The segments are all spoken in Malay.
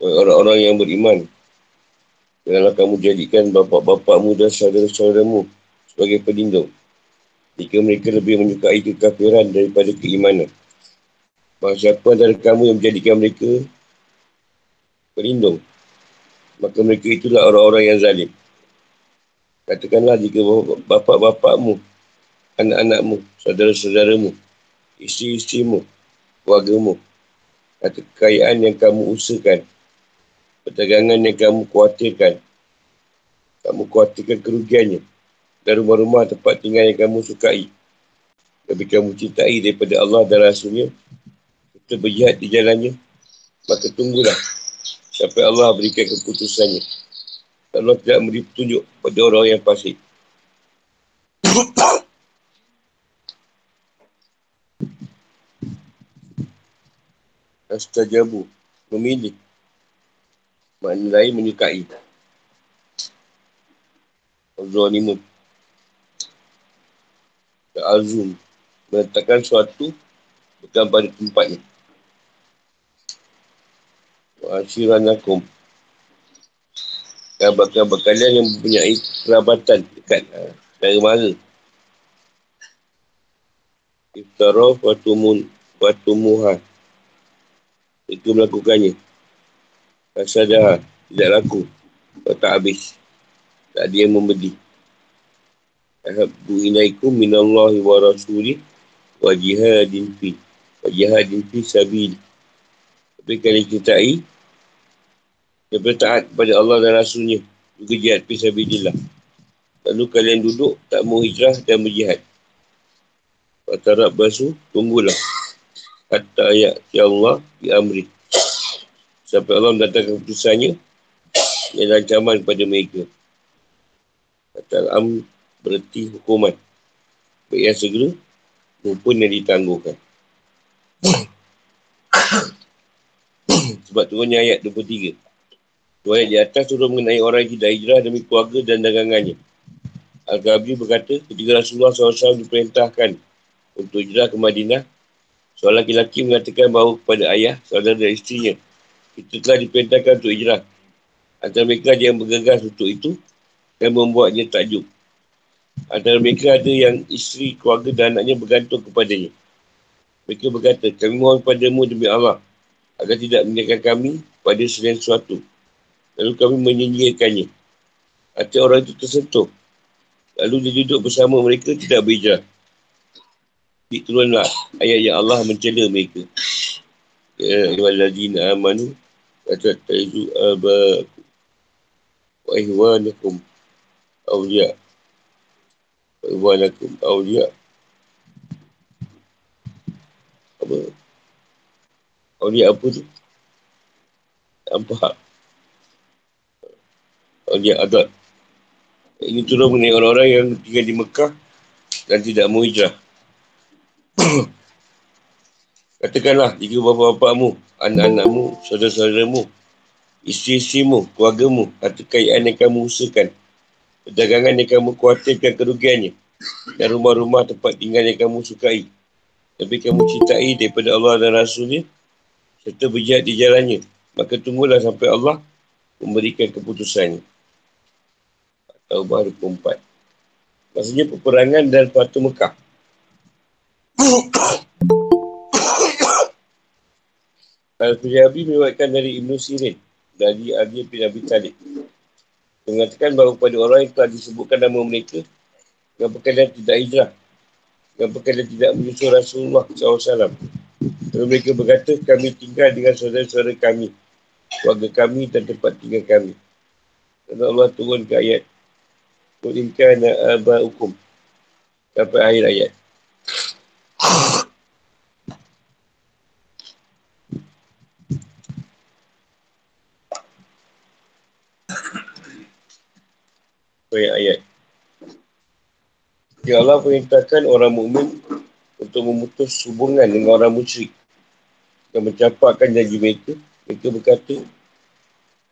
Orang-orang yang beriman Janganlah kamu jadikan bapak-bapakmu dan saudara-saudaramu sebagai pelindung. Jika mereka lebih menyukai kekafiran daripada keimanan. Bahawa siapa antara kamu yang menjadikan mereka pelindung. Maka mereka itulah orang-orang yang zalim. Katakanlah jika bapak-bapakmu, anak-anakmu, saudara-saudaramu, isteri-isterimu, keluargamu, atau kekayaan yang kamu usahakan, perdagangan yang kamu khawatirkan. Kamu khawatirkan kerugiannya. Dan rumah-rumah tempat tinggal yang kamu sukai. Tapi kamu cintai daripada Allah dan Rasulnya. Kita berjihad di jalannya. Maka tunggulah. Sampai Allah berikan keputusannya. Allah tidak memberi petunjuk pada orang yang pasir. Astajabu. Memilih. Makna lain menyukai. Zalimun. Azum. Meletakkan suatu bukan pada tempatnya. Asyiranakum. Kabar-kabar kalian yang mempunyai kerabatan dekat uh, saudara mara. Iftara watumun watumuha. Itu melakukannya. Rasa dah tidak laku. Kalau tak habis. Tak ada yang membeli. Ahabbu ilaikum minallahi wa rasuli wa jihadin fi. Wa jihadin fi sabil. Tapi kalian cintai daripada taat kepada Allah dan Rasulnya. Juga jihad fi sabilillah. Lalu kalian duduk tak mau hijrah dan berjihad. Fatarab basu, tunggulah. Kata ayat Ya Allah di amri. Sampai Allah mendatangkan keputusannya yang ancaman kepada mereka. Kata am berarti hukuman. Baik yang segera maupun yang ditangguhkan. Sebab turunnya ayat 23. Dua ayat di atas turun mengenai orang yang tidak hijrah demi keluarga dan dagangannya. Al-Ghabri berkata, ketika Rasulullah SAW diperintahkan untuk hijrah ke Madinah, seorang lelaki mengatakan bahawa kepada ayah, saudara dan isterinya, kita telah diperintahkan untuk hijrah. Antara mereka ada yang bergegas untuk itu dan membuatnya takjub. Antara mereka ada yang isteri, keluarga dan anaknya bergantung kepadanya. Mereka berkata, kami mohon padamu demi Allah agar tidak meninggalkan kami pada selain sesuatu. Lalu kami menyingkirkannya. Hati orang itu tersentuh. Lalu dia duduk bersama mereka tidak berhijrah. Diturunlah ayat yang Allah mencela mereka. Ya ayyuhallazina amanu la tattakhidhu abaakum wa ihwanakum awliya wa ihwanakum awliya. Apa? Awliya apa tu? Nampak awliya adat. Ini turun mengenai orang-orang yang tinggal di Mekah dan tidak mau hijrah Katakanlah jika bapa-bapamu, anak-anakmu, saudara-saudaramu, isteri-isterimu, keluargamu atau kekayaan yang kamu usahakan, perdagangan yang kamu khawatirkan kerugiannya, dan rumah-rumah tempat tinggal yang kamu sukai, tapi kamu cintai daripada Allah dan Rasulnya, serta berjihad di jalannya, maka tunggulah sampai Allah memberikan keputusannya. Taubah 24. Maksudnya peperangan dan Fatu Mekah. Al-Fijabi mewakilkan dari Ibn Sirin dari Ali bin Abi Talib. Mengatakan bahawa pada orang yang telah disebutkan nama mereka, kenapa kalian tidak hijrah? Kenapa kalian tidak menyusul Rasulullah SAW? Lalu mereka berkata, kami tinggal dengan saudara-saudara kami, keluarga kami dan tempat tinggal kami. Dan Allah turun ke ayat, Kulinkan aba hukum. Sampai akhir ayat. Ayat ayat. Ya Allah perintahkan orang mukmin untuk memutus hubungan dengan orang musyrik dan mencapakkan janji mereka. Mereka berkata,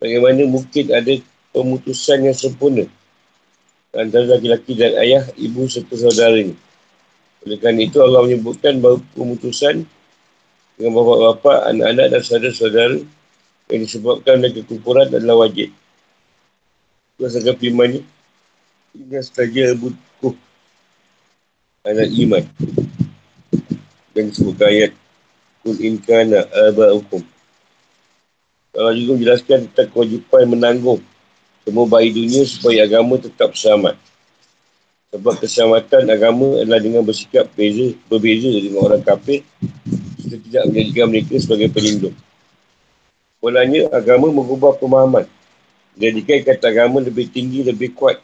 bagaimana mungkin ada pemutusan yang sempurna antara laki-laki dan ayah, ibu serta saudara ini. Oleh kerana itu Allah menyebutkan bahawa pemutusan dengan bapa-bapa, anak-anak dan saudara-saudara yang disebabkan oleh kekufuran adalah wajib. Berdasarkan firman ni, Ingat saja buku anak iman. Dan sebut ayat Kul inkana aba'ukum. Allah juga menjelaskan tentang kewajipan menanggung semua bayi dunia supaya agama tetap selamat. Sebab keselamatan agama adalah dengan bersikap beza, berbeza dengan orang kafir kita tidak menjadikan mereka sebagai pelindung. Polanya agama mengubah pemahaman. Jadikan kata agama lebih tinggi, lebih kuat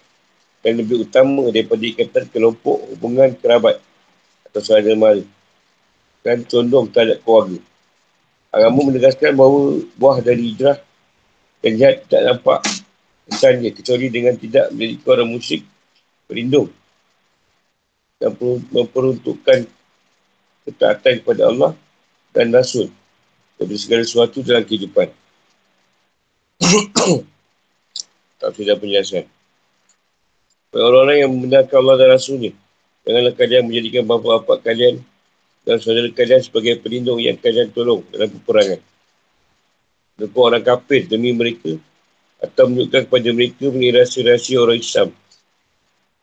dan lebih utama daripada ikatan kelompok hubungan kerabat atau saudara mara dan condong terhadap keluarga. Agama menegaskan bahawa buah dari hijrah dan jihad tak nampak kesannya kecuali dengan tidak menjadi orang musyrik berlindung dan memperuntukkan ketaatan kepada Allah dan Rasul dari segala sesuatu dalam kehidupan. tak sudah penjelasan. Orang-orang yang membenarkan Allah dan Rasulnya, janganlah kalian menjadikan bapa-bapa kalian dan saudara kalian sebagai pelindung yang kalian tolong dalam peperangan. Lepas orang kafir demi mereka atau menunjukkan kepada mereka mengenai rahsia-rahsia orang Islam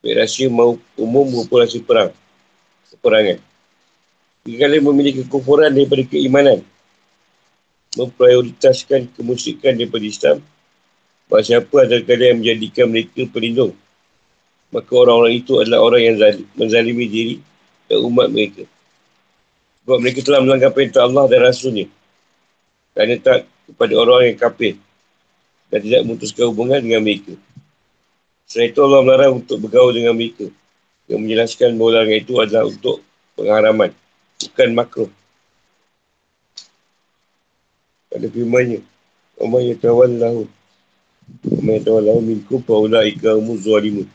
baik rahsia mau umum maupun rahsia perang. Peperangan. Jika kalian memiliki kekufuran daripada keimanan, memprioritaskan kemusikan daripada Islam, bahawa siapa adalah kalian menjadikan mereka pelindung, maka orang-orang itu adalah orang yang zalim, menzalimi diri dan umat mereka. Sebab mereka telah melanggar perintah Allah dan Rasulnya. Kerana tak kepada orang yang kafir dan tidak memutuskan hubungan dengan mereka. Setelah itu Allah melarang untuk bergaul dengan mereka. Yang menjelaskan bahawa larangan itu adalah untuk pengharaman. Bukan makro. Ada firmannya. Umar yatawan lahu. Umar yatawan lahu minku paulah ika umur zualimun.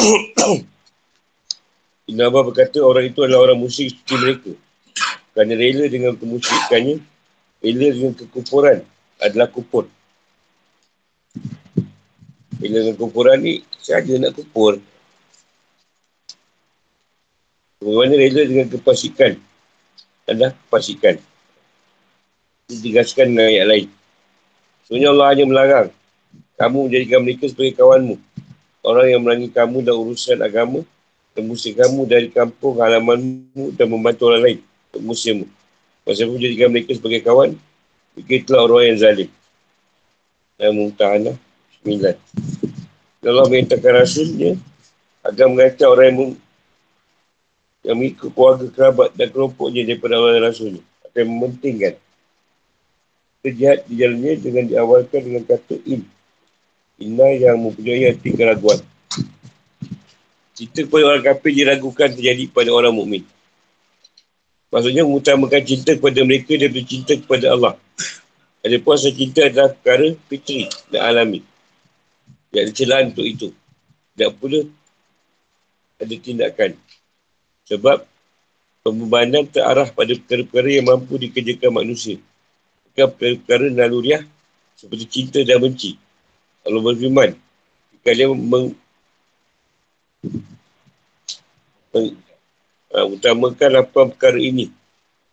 Ibn Abbas berkata orang itu adalah orang musyrik seperti mereka. Kerana rela dengan kemusyrikannya, rela dengan kekufuran adalah kupur. Bila dengan kupuran ni, saja nak kupur. Bagaimana rela dengan kepasikan? Adalah kepasikan. Digaskan dengan ayat lain. Sebenarnya Allah hanya melarang kamu menjadikan mereka sebagai kawanmu. Orang yang merangi kamu dan urusan agama dan musik kamu dari kampung halamanmu dan membantu orang lain untuk musimmu. Masa pun menjadikan mereka sebagai kawan, begitulah orang yang zalim. Dan mutahanah sembilan. Allah mengatakan rasulnya agar mengatakan orang yang, yang mengikut keluarga kerabat dan kelompoknya daripada Allah dan rasulnya akan mementingkan kejahat di jalannya dengan diawalkan dengan kata in. Inna yang mempunyai hati keraguan. Cinta kepada orang kafir diragukan terjadi pada orang mukmin. Maksudnya mengutamakan cinta kepada mereka daripada cinta kepada Allah. Ada puasa cinta adalah perkara fitri dan alami. Tidak ada celah untuk itu. Tidak pula ada tindakan. Sebab pembebanan terarah pada perkara-perkara yang mampu dikerjakan manusia. Bukan perkara-perkara naluriah seperti cinta dan benci. Allah berfirman, kalian meng, meng, uh, utamakan apa perkara ini.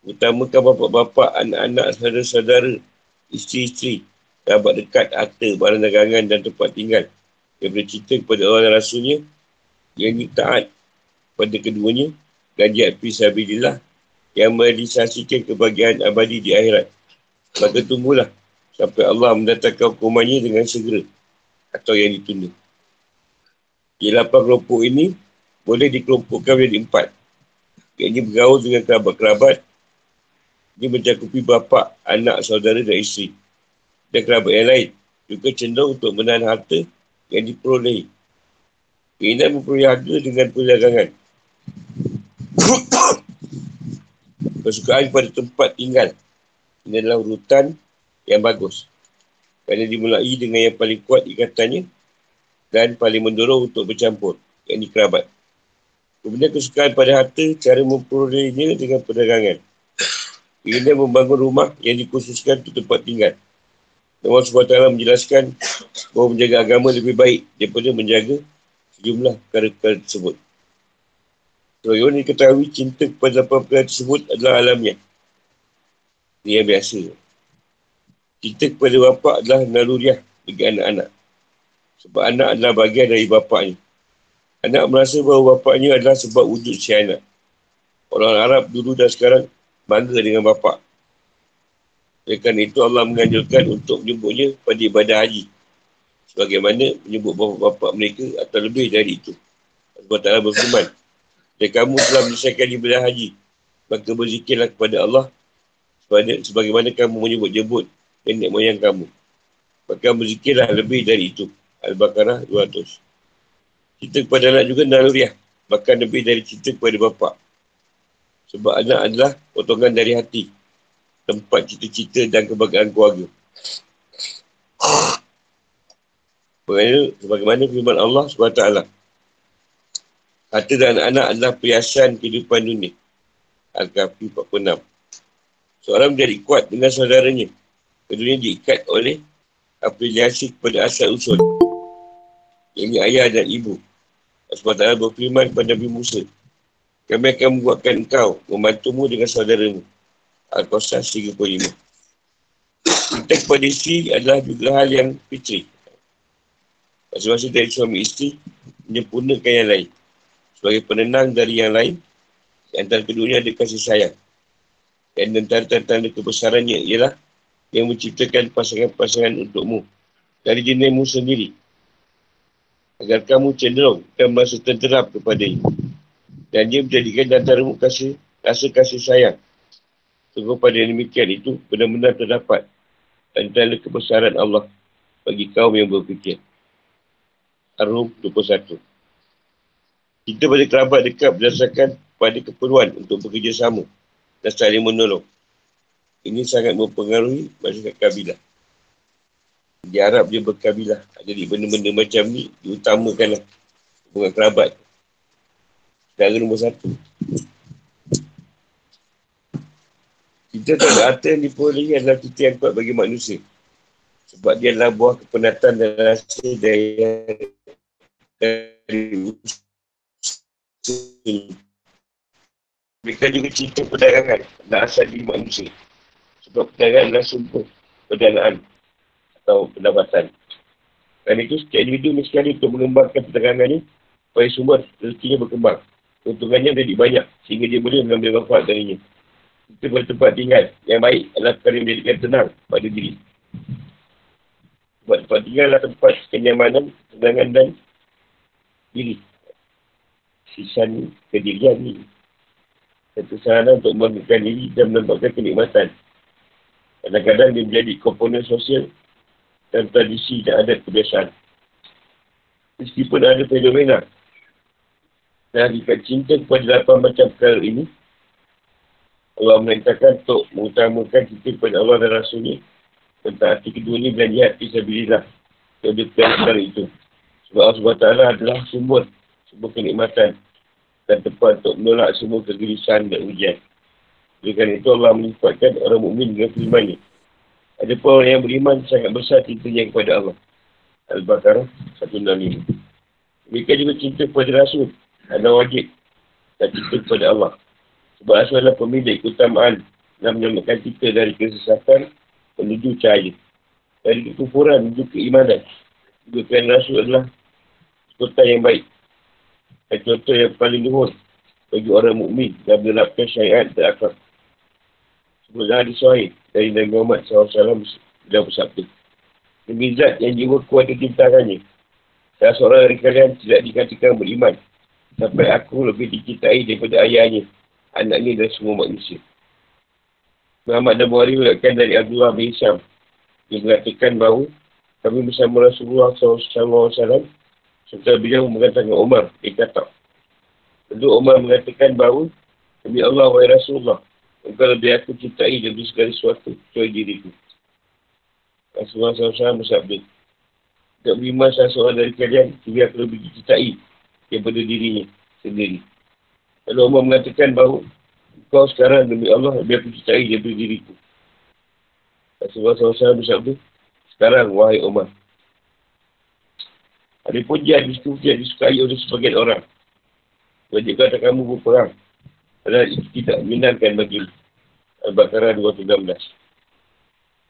Utamakan bapa-bapa, anak-anak, saudara-saudara, isteri-isteri, sahabat dekat, harta, barang dagangan dan tempat tinggal. Yang bercerita kepada Allah dan Rasulnya, yang taat pada keduanya, dan jihad fisabilillah, yang merealisasikan kebahagiaan abadi di akhirat. Maka tunggulah sampai Allah mendatangkan hukumannya dengan segera atau yang ditunda. Di lapan kelompok ini boleh dikelompokkan menjadi empat. Yang ini bergaul dengan kerabat-kerabat. Ini mencakupi bapa, anak, saudara dan isteri dan kerabat yang lain juga cenderung untuk menahan harta yang diperolehi. Keinginan memperoleh harga dengan perdagangan. Kesukaan pada tempat tinggal. Ini adalah urutan yang bagus. Kerana dimulai dengan yang paling kuat ikatannya dan paling mendorong untuk bercampur, yang kerabat. Kemudian kesukaan pada harta, cara memperolehnya dengan perdagangan. Keinginan membangun rumah yang dikhususkan untuk tempat tinggal. Allah SWT menjelaskan bahawa menjaga agama lebih baik daripada menjaga sejumlah perkara-perkara tersebut. Yang diketahui cinta kepada perkara tersebut adalah alamnya. Ini yang biasa. Cinta kepada bapak adalah naluriah bagi anak-anak. Sebab anak adalah bagian dari bapaknya. Anak merasa bahawa bapaknya adalah sebab wujud si anak. Orang Arab dulu dan sekarang bangga dengan bapak. Oleh itu Allah menganjurkan untuk menyebutnya pada ibadah haji. Sebagaimana menyebut bapak-bapak mereka atau lebih dari itu. Sebab taklah berfirman. Dan kamu telah menyelesaikan ibadah haji. Maka berzikirlah kepada Allah sebagaimana kamu menyebut-jebut nenek moyang kamu. Maka berzikirlah lebih dari itu. Al-Baqarah 200. Cinta kepada anak juga naluriah. Bahkan lebih dari cinta kepada bapa. Sebab anak adalah potongan dari hati. Tempat cita-cita dan kebahagiaan keluarga. Bagaimana, sebagaimana firman Allah SWT. Harta dan anak-anak adalah perhiasan kehidupan dunia. Al-Kahfi 46. Seorang menjadi kuat dengan saudaranya. Keduanya diikat oleh afiliasi kepada asal usul. Ini ayah dan ibu. Sebab Allah berfirman kepada Nabi Musa. Kami akan membuatkan engkau membantumu dengan saudaramu. Al-Qasas 35. Kita kepada isteri adalah juga hal yang fitri. Masing-masing dari suami isteri menyempurnakan yang lain. Sebagai penenang dari yang lain, di antara keduanya ada kasih sayang. Dan antara tanda kebesarannya ialah yang menciptakan pasangan-pasangan untukmu. Dari jenismu sendiri. Agar kamu cenderung dan merasa tenterap kepada ini. Dan dia menjadikan antaramu kasih rasa kasih sayang. Sungguh pada demikian itu benar-benar terdapat antara kebesaran Allah bagi kaum yang berfikir. Ar-Rum 21 Kita pada kerabat dekat berdasarkan pada keperluan untuk bekerjasama dan saling menolong. Ini sangat mempengaruhi masyarakat kabilah. Di Arab dia berkabilah. Jadi benda-benda macam ni diutamakanlah hubungan kerabat. Cara nombor satu. Kita tak ada harta yang diperolehi adalah kita yang kuat bagi manusia. Sebab dia adalah buah kepenatan dan rasa daya dari Mereka juga cinta perdagangan dan asal di manusia. Sebab adalah sumber perdanaan atau pendapatan. Dan itu setiap individu mesti sekali untuk mengembangkan perdagangan ini supaya sumber rezekinya berkembang. Keuntungannya menjadi banyak sehingga dia boleh mengambil manfaat darinya. Kita pada tempat tinggal yang baik adalah perkara yang menjadikan tenang pada diri. Sebab tempat tinggal adalah tempat kenyamanan, ketenangan dan diri. Sisan kedirian ini. Satu sarana untuk membangkitkan diri dan menempatkan kenikmatan. Kadang-kadang dia menjadi komponen sosial dan tradisi dan adat kebiasaan. Meskipun ada fenomena dan hakikat cinta kepada lapan macam perkara ini, Allah menentangkan untuk mengutamakan cinta kepada Allah dan Rasulnya tentang arti kedua ini dan jihad fisabilillah kepada perkara itu. Sebab Allah SWT adalah sumber sumber kenikmatan dan tempat untuk menolak semua kegelisahan dan ujian. Dengan itu Allah melibatkan orang mukmin dengan ini. Ada pun orang yang beriman sangat besar cintanya kepada Allah. Al-Baqarah 165. Mereka juga cinta kepada Rasul. Ada wajib. Dan cinta kepada Allah. Sebab Rasul adalah pemilik keutamaan dan menyelamatkan kita dari kesesatan menuju cahaya. Dari kekufuran menuju keimanan. Juga kerana Rasul adalah kota yang baik. Dan contoh yang paling luhur bagi orang mukmin dan menerapkan syariat akal. Sebenarnya hadis sahih dari Nabi Muhammad SAW sudah bersabda. Demi zat yang jiwa kuat dicintakannya. Salah seorang dari kalian tidak dikatakan beriman. Sampai aku lebih dicintai daripada ayahnya, anaknya dan semua manusia. Muhammad dan Buhari mengatakan dari Abdullah bin Isyam. Dia mengatakan bahawa kami bersama Rasulullah SAW serta beliau mengatakan Umar. Dia kata. Lalu Umar mengatakan bahawa Demi Allah wa Rasulullah. Engkau lebih aku cintai dari segala sesuatu kecuali diriku. Rasulullah SAW bersabda. Tak beriman salah seorang dari kalian, jadi aku lebih cintai daripada dirinya sendiri. Lalu Allah mengatakan bahawa kau sekarang demi Allah lebih aku cintai daripada diriku. Rasulullah SAW bersabda. Sekarang, wahai Umar. Ada pun dia disukai oleh sebagian orang. Wajib kata kamu berperang. Itu tidak menyenangkan bagi Al-Baqarah 216.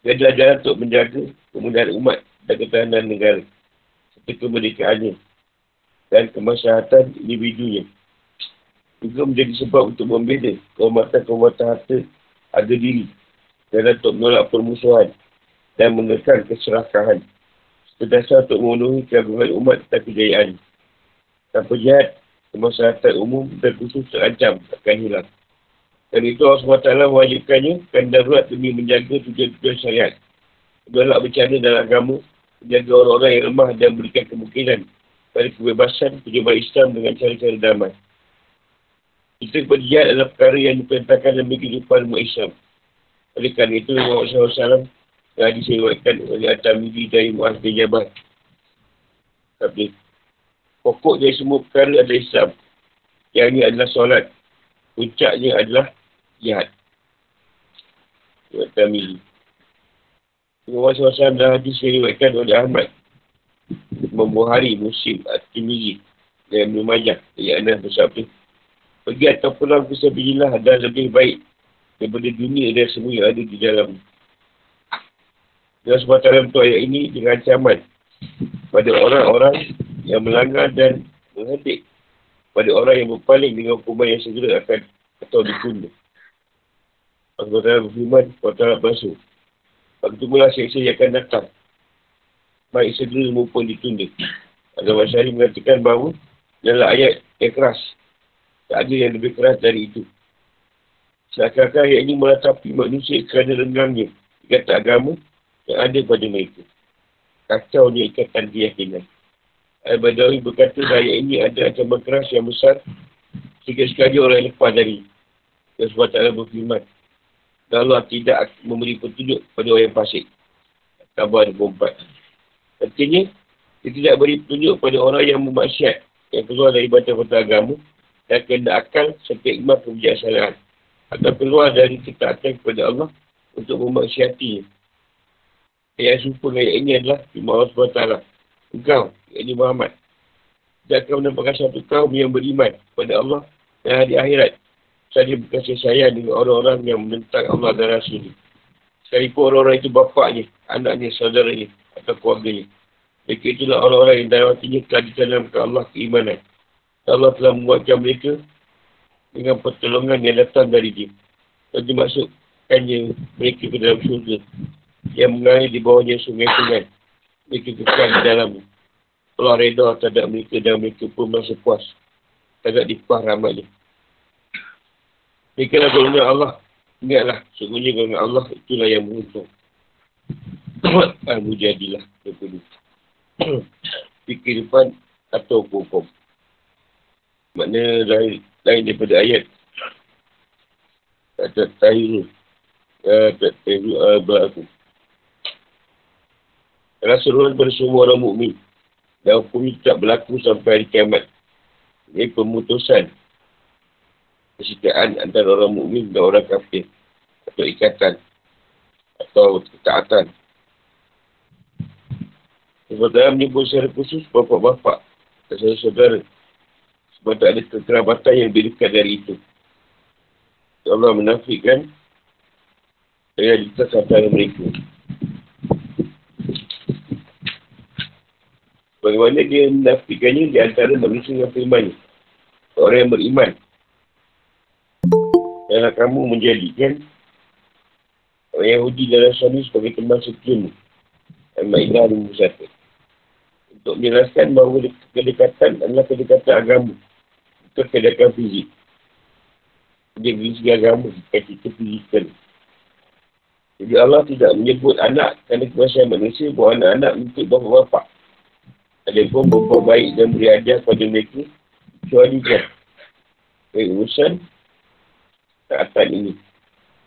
Dia adalah jalan untuk menjaga kemudahan umat dan ketahanan negara serta kemerdekaannya dan kemaslahatan individunya. Juga menjadi sebab untuk membeda kehormatan-kehormatan harta ada diri dan untuk menolak permusuhan dan menekan keserakahan. Berdasar untuk memenuhi keagungan umat dan kejayaan. Tanpa jahat, kemaslahatan umum dan khusus terancam akan hilang. Dan itu Allah SWT mewajibkannya kan darurat demi menjaga tujuan-tujuan syariat. Menolak bencana dalam agama, menjaga orang-orang yang lemah dan berikan kemungkinan pada kebebasan perjumpaan Islam dengan cara-cara damai. Kita berjihad adalah perkara yang diperintahkan dalam kehidupan umat Islam. Oleh kerana itu, Muhammad SAW telah disewaikan oleh At-Tamidi dari Mu'az bin Jabal. Tapi, pokok dari semua perkara adalah Islam. Yang ini adalah solat. Puncaknya adalah jihad. At-Tamidi. Muhammad SAW dah hadis diriwayatkan oleh Ahmad. Membuhari musim At-Timidi. Dan Ibn Majah. Yang anda bersabda. Pergi atau pulang ke sebilah adalah lebih baik daripada dunia dan semua yang ada di dalam. Dan sebab dalam tu ayat ini dengan ancaman pada orang-orang yang melanggar dan menghadik pada orang yang berpaling dengan hukuman yang segera akan atau ditunda. Allah Ta'ala berfirman, Ta'ala basuh. Waktu mula seksa yang akan datang. Baik segera maupun ditunda. Ada Masyari mengatakan bahawa dalam ayat yang keras. Tak ada yang lebih keras dari itu. Seakan-akan ayat ini meratapi manusia kerana renggangnya. Kata agama yang ada pada mereka. Kacau ni ikatan keyakinan. Al-Badawi berkata ayat ini ada ancaman keras yang besar. Sehingga sekali orang lepas dari. Dan sebab tak ada berfirman. Dan Allah tidak memberi petunjuk pada orang yang fasik. Kabar 24. Artinya, dia tidak beri petunjuk pada orang yang memaksiat. Yang keluar dari batas-batas agama. Dan kena akal serta iman kebijaksanaan. Atau keluar dari ketaatan kepada Allah untuk memaksiatinya. Yang serupa dengan ini adalah Firman Allah SWT. Engkau, ini Muhammad. Dia akan menampakkan satu kaum yang beriman kepada Allah dan hari akhirat saya berkasih sayang dengan orang-orang yang menentang Allah dan Rasul. Sekalipun orang-orang itu bapaknya, anaknya, saudaranya atau keluarganya. Mereka itulah orang-orang yang dalam hatinya telah ditanamkan Allah keimanan. Allah telah membuatkan mereka dengan pertolongan yang datang dari dia. Dan dimasukkannya mereka ke dalam syurga yang mengalir di bawahnya sungai-sungai. Mereka kekal di dalamnya. Allah reda terhadap mereka dan mereka pun merasa puas terhadap dipah rahmatnya. Mereka golongan Allah. Ingatlah, sungguhnya golongan Allah itulah yang beruntung. Al-Mujadilah. Fikir depan atau hukum. Makna lain, lain daripada ayat. Kata tahiru. Kata tahiru al-ba'aku. Adalah seruan kepada semua orang mukmin Dan hukum itu tak berlaku sampai hari kiamat. Ini pemutusan persikaan antara orang mukmin dan orang kafir atau ikatan atau ketaatan. Sebab dalam menyebut secara khusus bapak-bapak dan saudara-saudara sebab tak ada kekerabatan yang lebih dekat dari itu. Allah menafikan realitas antara mereka. Bagaimana dia menafikannya di antara manusia yang firman Orang yang beriman Janganlah kamu menjadikan orang Yahudi dan Nasrani sebagai teman setiamu. Al-Ma'idah 51. Untuk menjelaskan bahawa kedekatan adalah kedekatan agama. Bukan kedekatan fizik. Dia segi agama, bukan kita fizikal. Jadi Allah tidak menyebut anak kerana kuasa manusia bahawa anak-anak untuk bapa-bapa. Ada pun berbuat baik dan beri ajar pada mereka. Kecuali kan. Baik urusan taatan ini.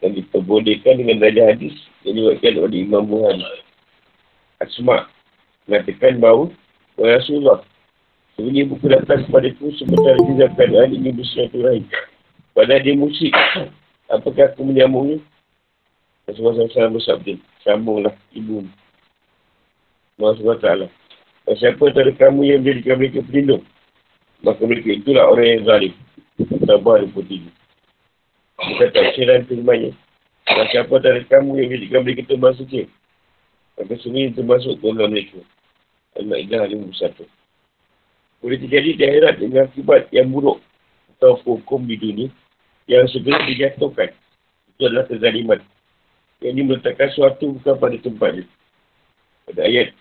Dan diperbolehkan dengan darjah hadis yang diwakilkan oleh Imam Buhan Asma mengatakan bahawa Rasulullah sebenarnya buku datang kepada ku sebentar juga keadaan ini bersilaturahim padahal dia musik apakah aku menyambungnya? Rasulullah SAW bersabda sambunglah ibu. Allah SWT dan siapa antara kamu yang menjadikan mereka pelindung maka mereka itulah orang yang zalim Tabah 23 Bukan tafsiran firmannya. Dan siapa dari kamu yang menjadikan mereka termasuk je. Maka sini termasuk golongan mereka. Al-Ma'idah 51. Boleh terjadi di akhirat dengan akibat yang buruk atau hukum di dunia yang segera dijatuhkan. Itu adalah kezaliman. Yang ini meletakkan suatu bukan pada tempatnya. Pada ayat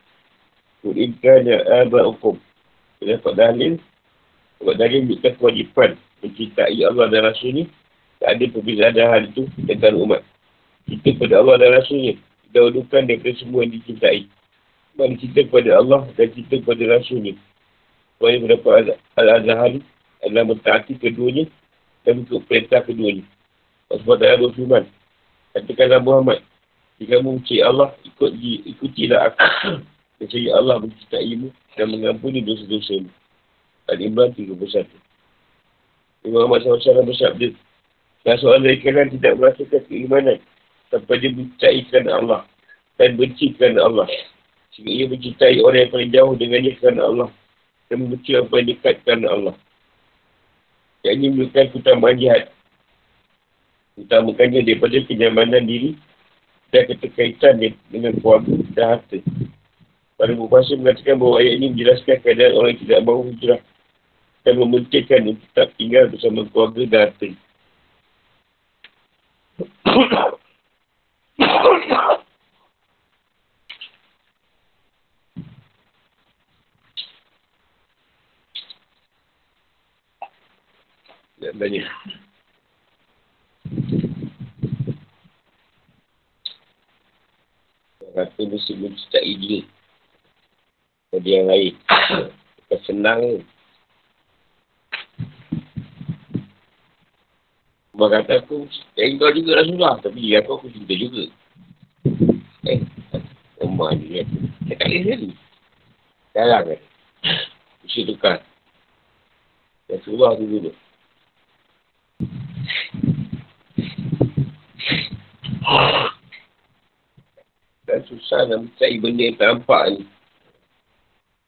Kulinkan ya aba'ukum. Bila dapat dalil, dapat dalil menunjukkan kewajipan mencintai Allah dan Rasul ni, tak ada perbezaan hal itu tentang umat. Kita kepada Allah dan Rasulnya, dahulukan daripada semua yang dicintai. Mana cinta kepada Allah dan cinta kepada Rasulnya. Supaya mendapat Al-Azhar adalah mentaati keduanya dan untuk perintah keduanya. Sebab tak ada firman. Katakanlah Muhammad, jika kamu mencari Allah, ikut, ikutilah aku. Kecuali Allah mencintaimu dan mengampuni dosa-dosa mu. Al-Imran 31. Imam Muhammad SAW bersabda, dan seorang dari kalian tidak merasakan keimanan sampai dia mencintai kerana Allah dan benci kerana Allah. Sehingga ia mencintai orang yang paling jauh dengannya kerana Allah dan membenci orang paling dekat kerana Allah. Yang ini menunjukkan keutamaan jihad. Utamakannya daripada kenyamanan diri dan keterkaitan dengan keluarga dan harta. Para berpuasa mengatakan bahawa ayat ini menjelaskan keadaan orang yang tidak mahu hijrah dan mementingkan untuk tetap tinggal bersama keluarga dan harta. Dan banyak. Kata mesti mencintai diri pada yang lain. Bukan senang ni. Abang kata aku cari kau juga Rasulullah. Tapi dia aku, aku cinta juga. Eh, rumah ni kan. Saya tak boleh sendiri. Sekarang kan. Mesti tukar. Rasulullah tu dulu. Dan susah nak mencari benda yang tak nampak ni.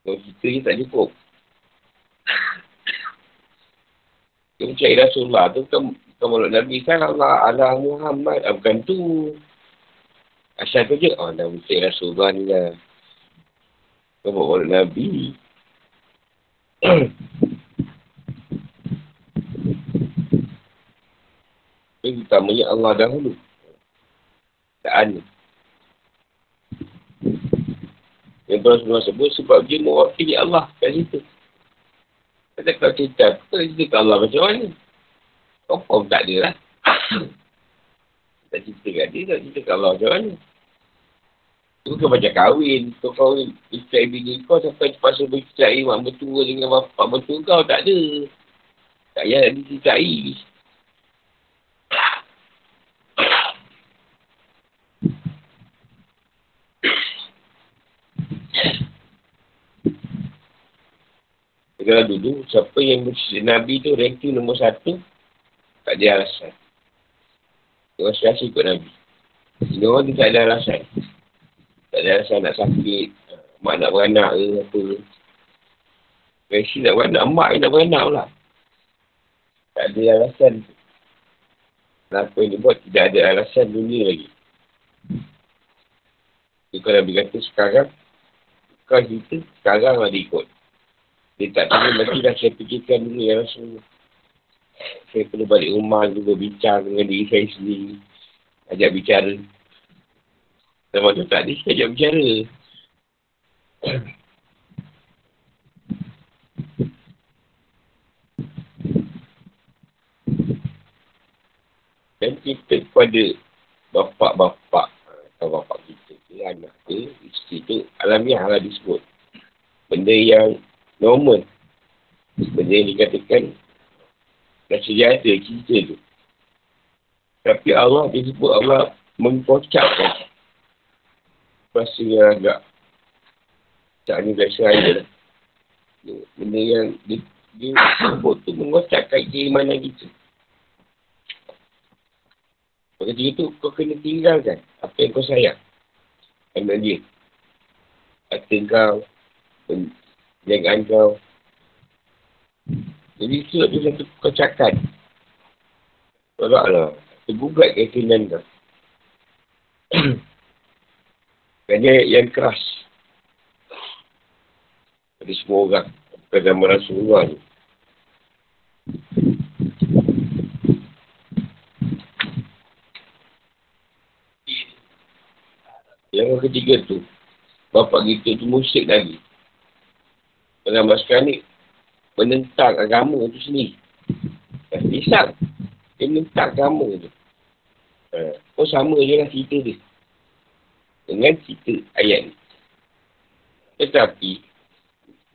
Kalau kita ni tak cukup. Kita mencari Rasulullah tu bukan, bukan mulut Nabi kan Allah, Allah Muhammad. Ah, bukan tu. Asal tu je. Oh, dah mencari Rasulullah ni lah. Kau buat mulut Nabi. Ini utamanya Allah dahulu. Tak ada. Yang Rasulullah sebut sebab dia mewakili Allah kat situ. Kata kalau cerita, kau cerita ke Allah macam mana? Kau tak ada lah. tak cerita kat dia, tak cerita ke Allah macam mana? Tu bukan macam kahwin. Kau kahwin, isteri bini kau sampai terpaksa bercerai mak mertua dengan bapak mertua kau, tak ada. Tak payah nak diceritai. Kalau dulu, siapa yang bersih Nabi tu ranking nombor satu, tak ada alasan. Dia rasa rasa ikut Nabi. Ini orang tu tak ada alasan. Tak ada alasan nak sakit, mak nak beranak ke apa. Versi nak beranak, mak nak beranak pula. Tak ada alasan. Kenapa yang dia buat, tidak ada alasan dunia lagi. Jadi kalau Nabi kata sekarang, kau cerita, sekarang lah dia ikut. Dia tak tahu nanti dah saya fikirkan dulu ya Rasulullah. Saya perlu balik rumah dulu berbincang dengan diri saya sendiri. Ajak bicara. Tak ada, saya ajak bicara. Dan kita kepada bapak-bapak atau bapak kita ke anak ke isteri tu alamiah lah disebut. Benda yang normal. Benda yang dikatakan dah sejahtera cerita tu. Tapi Allah disebut Allah mengkocakkan bahasa yang agak tak ni biasa aja lah. Benda yang dia, dia sebut tu mengkocakkan keimanan kita. Maka itu kau kena tinggalkan apa yang kau sayang. Kerana dia. Kata kau, Jangan kau. Jadi itu ada satu kecakan. Tolaklah. Tergugat keyakinan kau. Kerana yang keras. Pada semua orang. Bukan zaman Rasulullah ni. Yang ketiga tu, bapak kita tu musyrik lagi. Pengambat sekarang ni, menentang agama tu sendiri. Islam, dia menentang agama tu. Uh, oh sama je lah cerita dia. Dengan cerita ayat ni. Tetapi,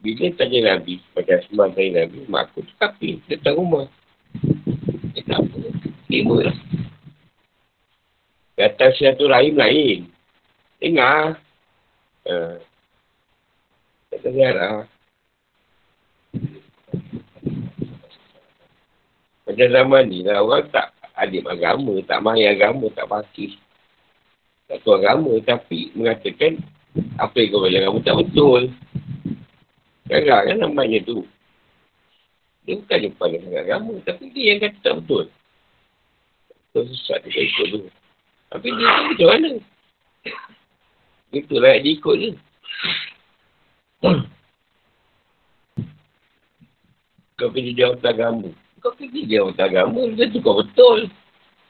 bila tanya Nabi, pada Asman tanya Nabi, mak aku tu kapi, datang rumah. Dia tak apa, terima lah. Datang siatu rahim lain. Dengar. Uh, tak dengar lah. Macam zaman ni lah, orang tak adik agama, tak main agama, tak pasti. Tak tahu agama, tapi mengatakan apa yang kau belajar agama tak betul. Gagal kan namanya tu. Dia bukan dia pandai sangat agama, tapi dia yang kata tak betul. Betul sesat dia ikut tu. Tapi dia tu macam mana? Itu layak diikut je. Kau pergi dia orang agama. Kau pergi dia orang agama. Dia tu kau betul.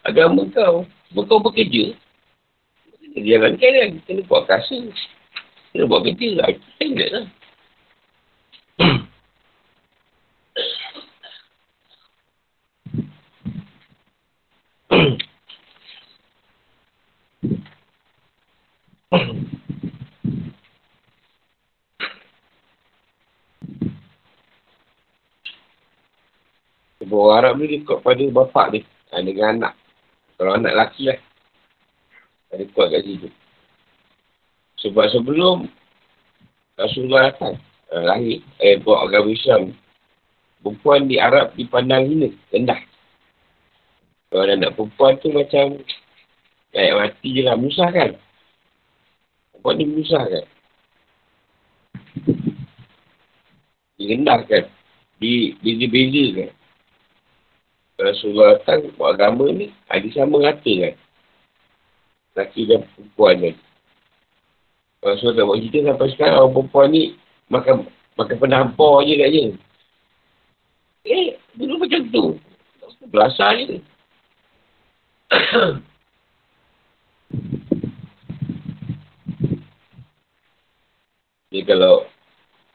Agama kau. Sebab kau bekerja. Dia kan kan. Kena buat kasa. Kena buat kerja ingat lah. Sebab orang Arab ni ikut pada bapak dia. Ha, dengan anak. Kalau anak lelaki lah. Ada kuat kat situ. Sebab sebelum Rasulullah datang. Uh, lahir. Eh, buat agama Islam. Perempuan di Arab dipandang hina. Rendah. Kalau ada anak perempuan tu macam kayak mati je lah. Musah kan? Perempuan ni musah kan? Direndahkan. Di, beza-beza kan? Rasulullah datang buat agama ni, ada sama rata kan. Laki dan perempuan kan. Rasulullah tak buat cerita sampai sekarang, orang perempuan ni makan makan penampar je kat je. Eh, dulu macam tu. Belasah je. Jadi kalau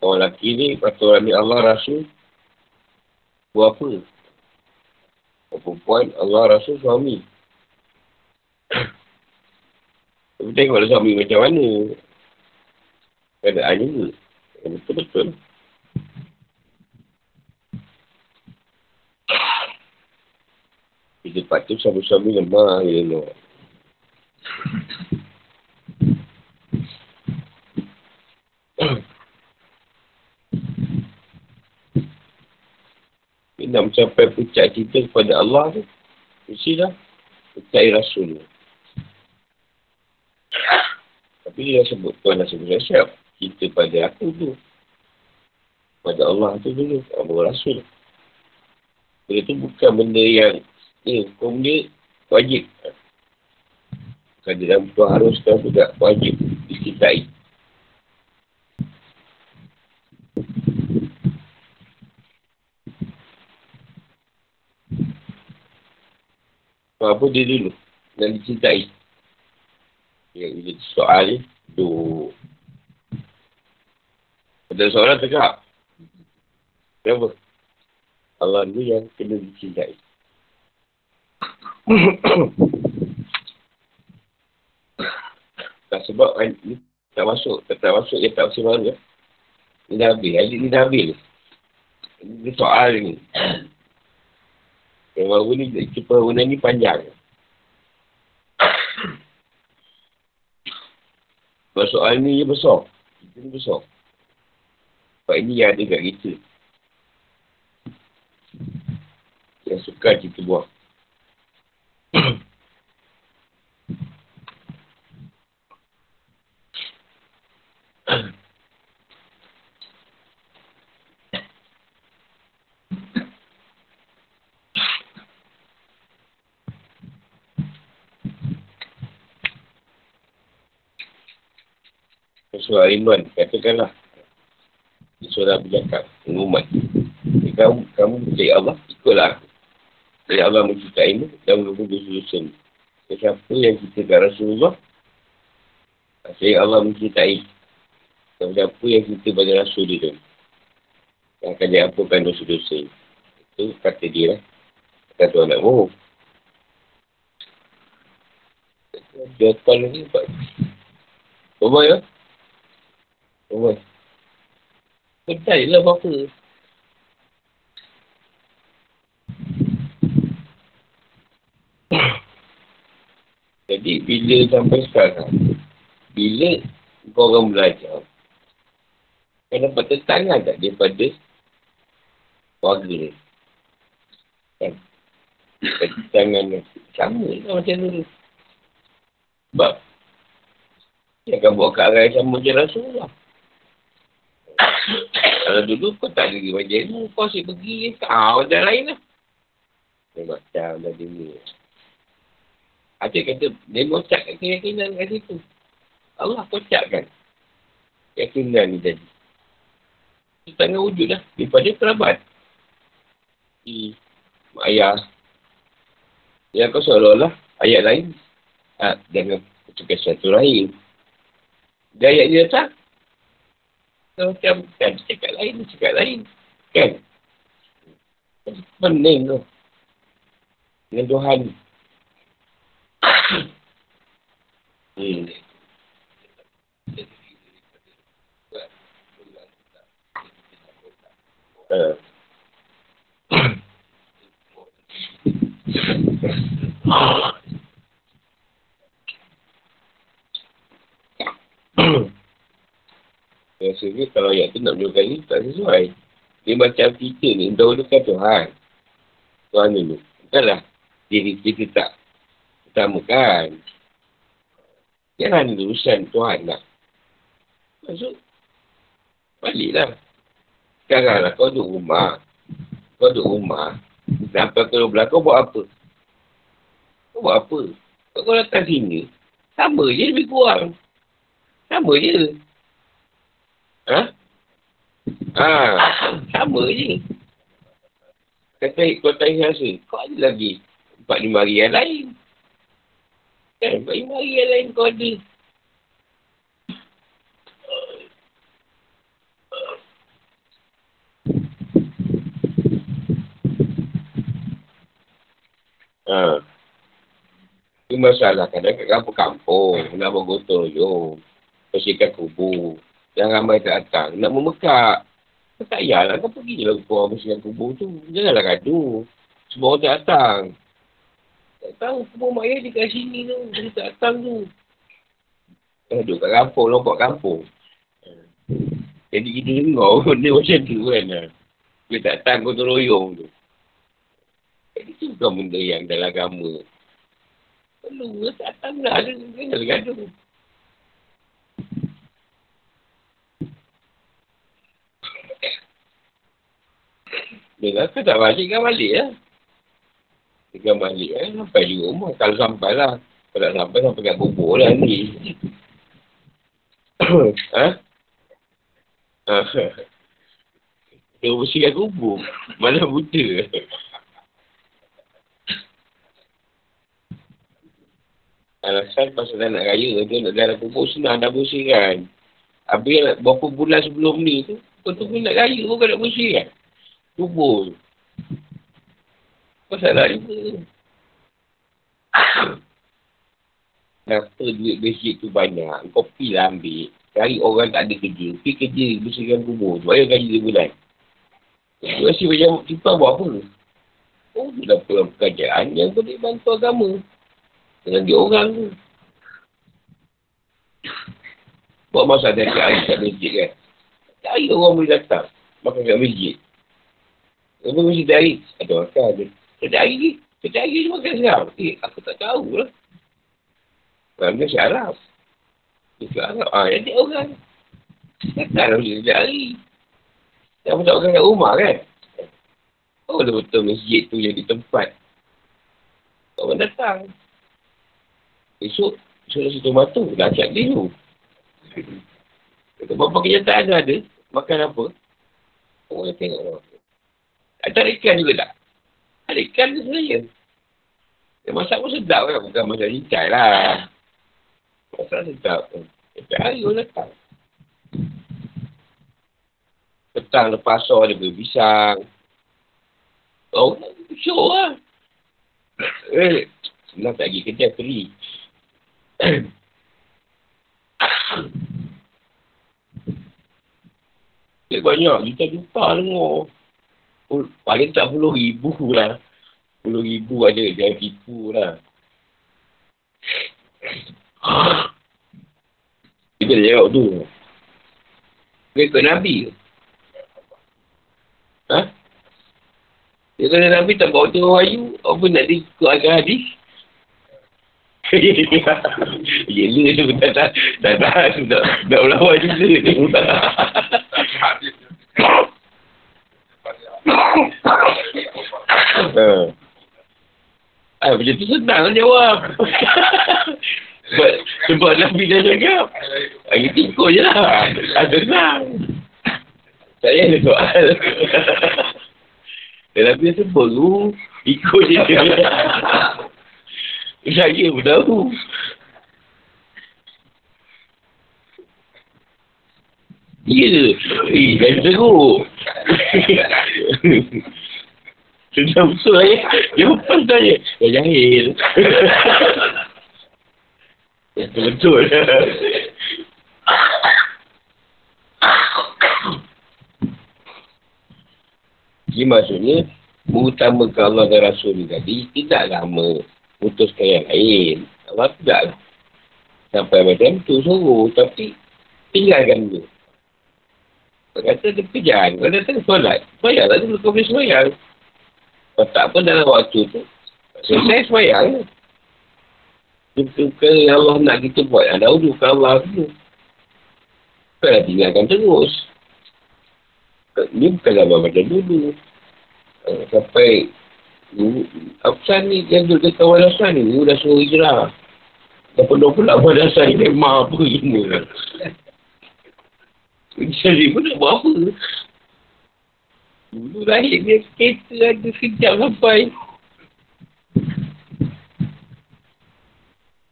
orang lelaki ni, patut ambil Allah Rasul, buat apa? Perempuan, Allah rasa suami. Tapi tengoklah suami macam mana. Keadaan juga. Betul-betul. Kita patut suami-suami lemah. Ya, no. Nak mencapai puncak kita kepada Allah tu, mestilah percaya Rasul tu. Tapi dia sebut, Tuhan dah sebut siap. Kita pada aku tu. Pada Allah tu dulu. Abu Rasul. Benda tu bukan benda yang, ni, hukum dia wajib. Bukan dalam tu harus kan juga wajib dicintai. Apa dia dulu dan dicintai. Ya, bila soal ni, tu. Ada soalan tegak. Kenapa? Allah ni yang kena dicintai. tak sebab ni tak masuk, tak, tak masuk, dia tak masuk mana. Ni dah habis, hari ni dah habis. Ini soal ni. Yang baru ni, perbangunan ni panjang. Sebab soal ni dia besar. Kita ni besar. Sebab ini yang ada kat kita. Yang suka kita buat. Surah Imran, katakanlah. Surah bercakap, pengumuman. Kamu, kamu percaya Allah, ikutlah. Percaya Allah mencintaimu dan menunggu dosa-dosa Siapa yang kita ke Rasulullah, saya Allah mencintai. Dan siapa yang kita pada Rasul dia Yang akan diampunkan dosa-dosa. Itu kata dia lah. Kata Tuhan nak bohong. Call ni buat. Bobo ya? Bobo. Kedai lah apa-apa. Jadi bila sampai sekarang, bila kau orang belajar, kau dapat tetangan tak daripada warga ni? Kan? Tetangan sama lah macam dulu. Sebab dia akan buat ke arah yang sama macam Rasulullah. Kalau dulu kau tak ada macam ilmu, kau asyik pergi ah, macam lain lah. Dia macam dah dulu. Ada kata, dia mocakkan keyakinan kat situ. Allah kocakkan keyakinan ni tadi. Itu tengah wujud lah. Daripada kerabat. Di ayah. Yang kau seolah-olah ayat lain ha, dengan ketika satu rahim. Dia ayat dia tak? Macam kan, cakap lain, cakap lain. Kan? Pening tu. Dengan Tuhan. hmm. Uh. Maksudnya kalau ayat tu nak menunjukkan ni tak sesuai. Dia macam kita ni, dahulukan Tuhan. Tuhan dulu. Bukanlah diri kita tak utamakan. Jangan urusan Tuhan lah. Masuk. Baliklah. Sekarang lah kau duduk rumah. Kau duduk rumah. Sampai kau belakang kau buat apa? Kau buat apa? Kau datang sini. Sama je lebih kurang. Sama je. Ha? Ha, sama je. Kata kau tanya rasa, kau ada lagi empat lima hari yang lain. Kan, empat lima hari yang lain kau ada. Ha. Itu masalah kadang kat kampung-kampung, nak buat gotong royong, bersihkan kubur. Yang ramai tak datang. Nak memekak. Tak payahlah. Kau pergi lah kau bersihkan kubur tu. Janganlah gaduh. Semua orang tak datang. Tak tahu kubur mak ayah dia kat sini tu. Dia tak datang tu. Duduk kat kampung, lompat kampung. Jadi kita dengar benda macam tu kan. Dia tak datang kau teroyong tu. Jadi tu bukan benda yang dalam agama. Perlu tak datang lah. Dia kena gaduh. Dia kata tak balik kan balik lah. Dia kan balik kan sampai di rumah. Kalau sampai lah. Kalau tak sampai sampai kat bubur lah ni. ha? Dia bersihkan kubur. Mana buta. Alasan pasal dah nak raya tu nak dalam kubur senang dah bersihkan. Habis berapa bulan sebelum ni tu, kau tunggu nak raya pun kau nak bersihkan. Kubur. Kau salah juga. Kenapa duit basic tu banyak? Kau pergi lah ambil. Cari orang tak ada kerja. Pergi kerja bersihkan kubur tu. Bayar gaji 2 bulan. Kau rasa macam tipa buat apa? Oh, tu dah pekerjaan yang boleh bantu agama. Dengan dia orang tu. Buat masa ada hari kat masjid kan. Ada orang boleh datang. Makan kat masjid. Apa mesti dari? Ada makan ada. Setiap hari ni. Setiap hari ni makan sekarang. Eh, aku tak tahu lah. Kerana si Arab. Si Arab. Ah, yang dia orang. Lah boleh setiap hari. Yang pun tak makan kat rumah kan? Oh, betul-betul masjid tu jadi tempat. Orang datang. Esok, esok dah situ matu. Dah cak dia tu. Berapa kenyataan tu ada, makan apa, orang tengok lah. Ada ikan juga tak? Ada ikan tu sebenarnya. Dia masak pun sedap kan, bukan masak cincai lah. Masak sedap. Tapi hari orang datang. Petang lepas sore dia beli pisang. Oh, show lah. Eh, senang tak pergi kerja, free. Dia banyak, kita jumpa Paling tak puluh ribu lah. Puluh ribu aja, jangan tipu lah. Kita dah jawab tu. Dia ikut Nabi ke? Ha? Dia kata Nabi tak bawa tu wahyu. Apa nak ikut agak hadis? Yelah tu tak tak tak tak tak tak berlawan juga tu. Ah, macam tu senang lah jawab. sebab, sebab Nabi dah cakap. Ah, itu ikut je lah. Ah, senang. Saya ada soal. Dan Nabi dah sebut tu, ikut je. Saya pun tahu. Ya? Eh, dah teruk. Sudah betul lah ya. Dia lepas tanya. Dah jahil. Ya, betul. Jadi maksudnya, mengutamakan Allah dan Rasul ni tadi, tidak lama putuskan yang lain. Allah tidak sampai macam tu suruh. Tapi, tinggalkan dia. Kata dia pekerjaan. Kau datang solat. Bayar lah dulu kau boleh semayang. Kau tak pun dalam waktu tu. Selesai semayang. Itu ke Allah nak kita buat. Ada uduh ke Allah dulu. Kau dah tinggalkan terus. Ini bukan zaman macam dulu. Uh, sampai apa ni yang duduk dekat Wadasan ni, dah suruh hijrah. Dah penuh pula Wadasan ni, memang apa ini. Jadi pun nak buat apa? Dulu lahir dia kereta ada sekejap sampai.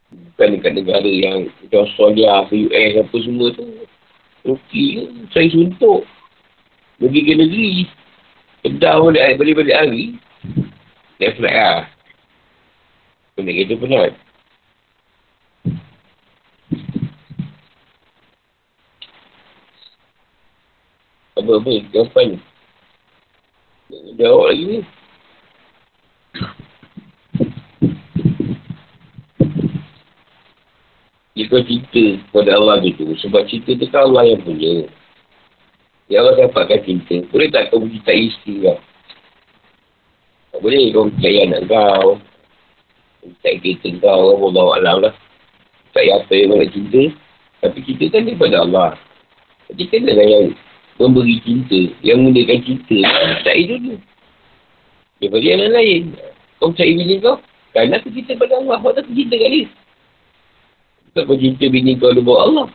Bukan dekat negara yang Australia, US apa semua tu. Okey ke? Saya suntuk. Pergi ke negeri. Kedah pun balik-balik hari. Dia flat lah. Benda kereta penat. Apa-apa, jawapan. Jawab lagi ni. Jika cinta kepada Allah gitu, sebab cinta tu kan Allah yang punya. Ya Allah dapatkan cinta. Boleh tak kau cinta isteri kau? Tak boleh kau percaya anak kau. Tak kereta kau, Allah bawa alam lah. Tak apa yang nak cinta. Tapi cinta kan daripada Allah. Jadi kena lah yang memberi cinta, yang menggunakan cinta, tak dulu. Daripada yang lain. Kau cari bini kau, kerana aku cinta pada Allah, kau tak cinta kat dia. Kau cinta bini kau bawa Allah.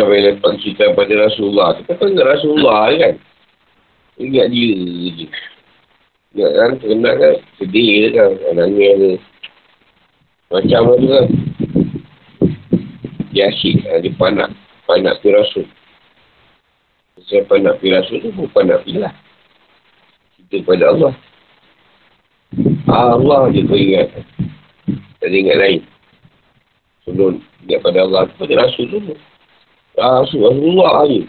Macam yang lepas cerita pada Rasulullah. Kita kan Rasulullah kan. Ingat dia je. Ingat kan, terkenal kan. Sedih kan. Nangis ke. Macam mana kan. Dia asyik. Ha, dia panak. Panak pi Rasul. Saya panak pi Rasul tu pun panak pi lah. Kita pada Allah. Allah je kau ingat. Tak ingat lain. Sebelum ingat pada Allah. Pada Rasul tu. Ah, Rasulullah ni.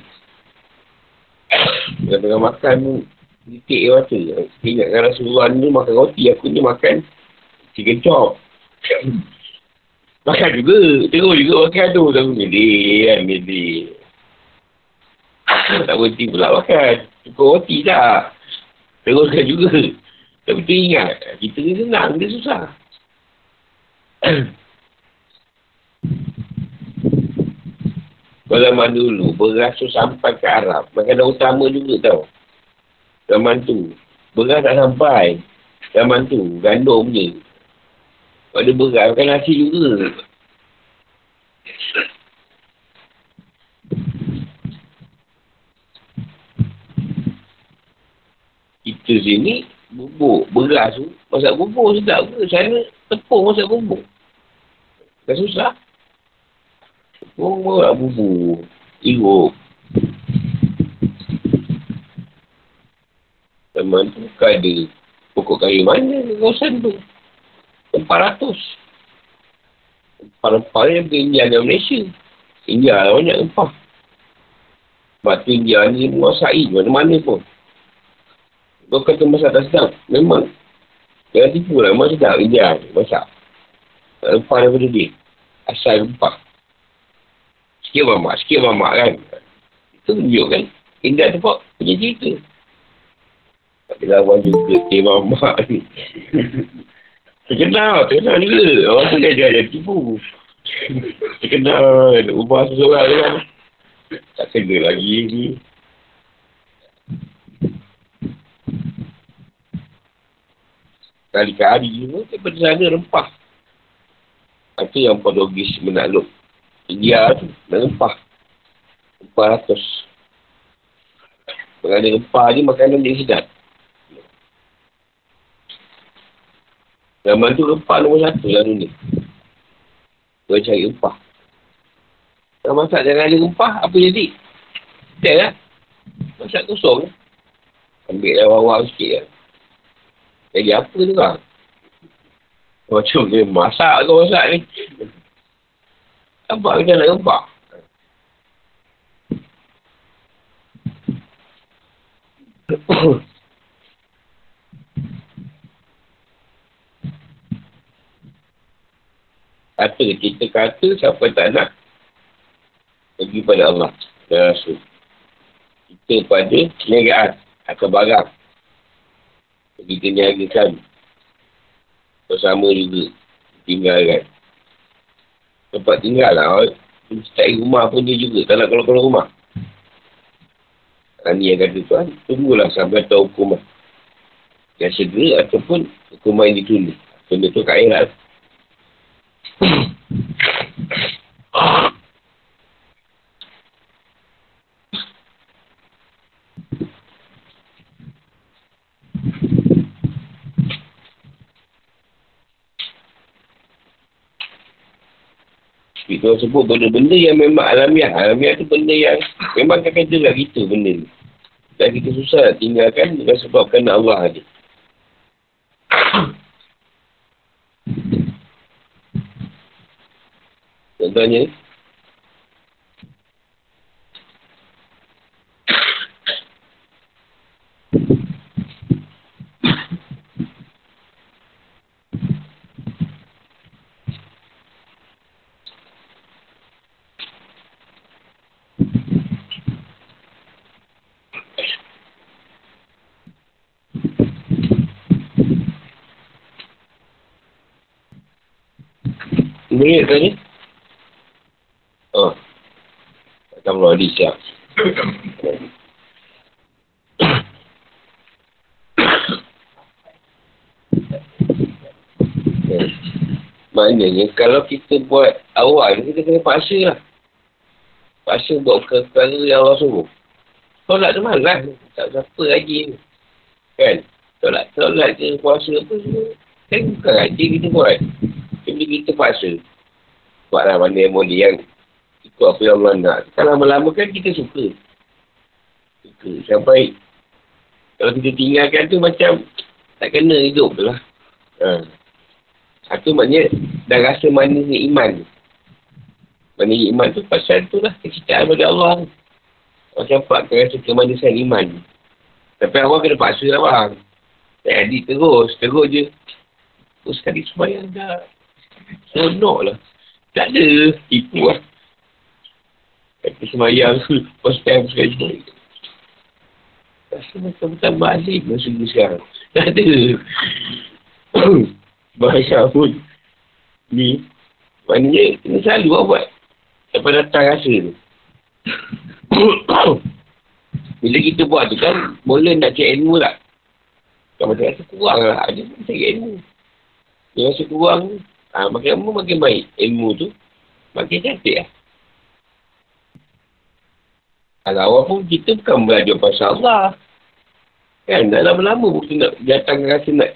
Dia tengah makan titik dia mata. Ingatkan Rasulullah ni makan roti. Aku ni makan chicken chop. makan juga. Terus juga makan tu. Tak boleh kan. Milih. tak berhenti pula makan. Cukup roti tak. Teruskan juga. Tapi tu ingat. Kita ni senang. Dia susah. zaman dulu, beras tu sampai ke Arab. Makanan utama juga tau. Zaman tu. Beras tak sampai. Zaman tu. Gandum je. Pada beras, makan nasi juga. Kita sini, bubuk beras tu, masak bubuk sedap ke? Sana, tepung masak bubuk. Tak susah. Tepung masak bubuk. Irup. Teman tu bukan ada pokok kayu mana kawasan tu. 400. Rempah-rempah yang pergi India dan Malaysia. India lah banyak rempah. Sebab tu India ni menguasai mana-mana pun. Kau kata masak tak sedap. Memang. Jangan tipu lah. Memang sedap India ni masak. Rempah daripada dia. Asal rempah. Sikit mamak. Sikit mamak kan. Itu tunjuk kan. India tu pun punya cerita. Tak lawan juga. Sikit mamak ni. Terkenal. Terkenal juga. Orang tu dia jangan tipu. Terkenal. Ubah seseorang kan. Tak kena lagi ni. Kali-kali pun daripada sana rempah. Itu yang Portugis menakluk. India tu nak rempah. Rempah ratus. Mengenai rempah ni makanan dia sedap. Zaman tu rempah nombor satu lah dunia. Kau cari rempah. Kalau masak jangan ada rempah, apa jadi? Tak lah. Masak kosong. Ambil lah wawak sikit lah. Jadi apa tu kan? Macam dia masak ke masak ni. Nampak kita nak gempak. kata, kita kata siapa tak nak pergi pada Allah dan Rasul. Kita pada niagaan atau barang kita niagakan bersama juga tinggalkan tempat tinggal lah. Cari rumah pun dia juga. Tak nak keluar-keluar rumah. Ini yang kata tuan tunggulah sampai tahu hukuman. Yang segera ataupun hukuman yang ditulis benda tu kat akhirat Kita sebut benda-benda yang memang alamiah. Alamiah tu benda yang memang akan kata kat kita benda ni. Dan kita susah nak tinggalkan dengan sebabkan Allah ada. Contohnya, minit tadi? Oh. Tak perlu hadis siap. Maknanya kalau kita buat awal, kita kena paksa lah. Paksa buat perkara yang Allah suruh. Tolak tu malas. Tak siapa haji ni. Kan? Tolak, tolak je puasa apa semua. Kan bukan haji kita buat. Jadi kita paksa. Buatlah mana yang boleh yang ikut apa yang Allah nak. Kalau lama-lama kan kita suka. Suka. Sampai kalau kita tinggalkan tu macam tak kena hidup tu lah. Ha. Satu maknanya dah rasa mana ni iman. Mana ni iman tu pasal tu lah kecintaan pada Allah. Orang campak ke rasa kemanisan iman. Tapi awak kena paksa lah bang. Tak jadi terus. Terus je. Terus sekali sembahyang dah. Sonok lah. Tak ada. Tipu lah. Kata semayang tu. First time sekali sekali. Rasa macam bertambah alim masa ni sekarang. Tak ada. Bahasa pun. Ni. Maknanya, kena selalu lah buat. Sampai datang rasa tu. Bila kita buat tu kan, boleh nak cek ilmu tak? Kan macam rasa kurang lah. Pun cek ilmu. Dia rasa kurang. Ha, makin ilmu makin baik. Ilmu tu makin cantik lah. Kalau awal pun kita bukan belajar pasal Allah. Kan, dah lama-lama pun kita nak datang rasa nak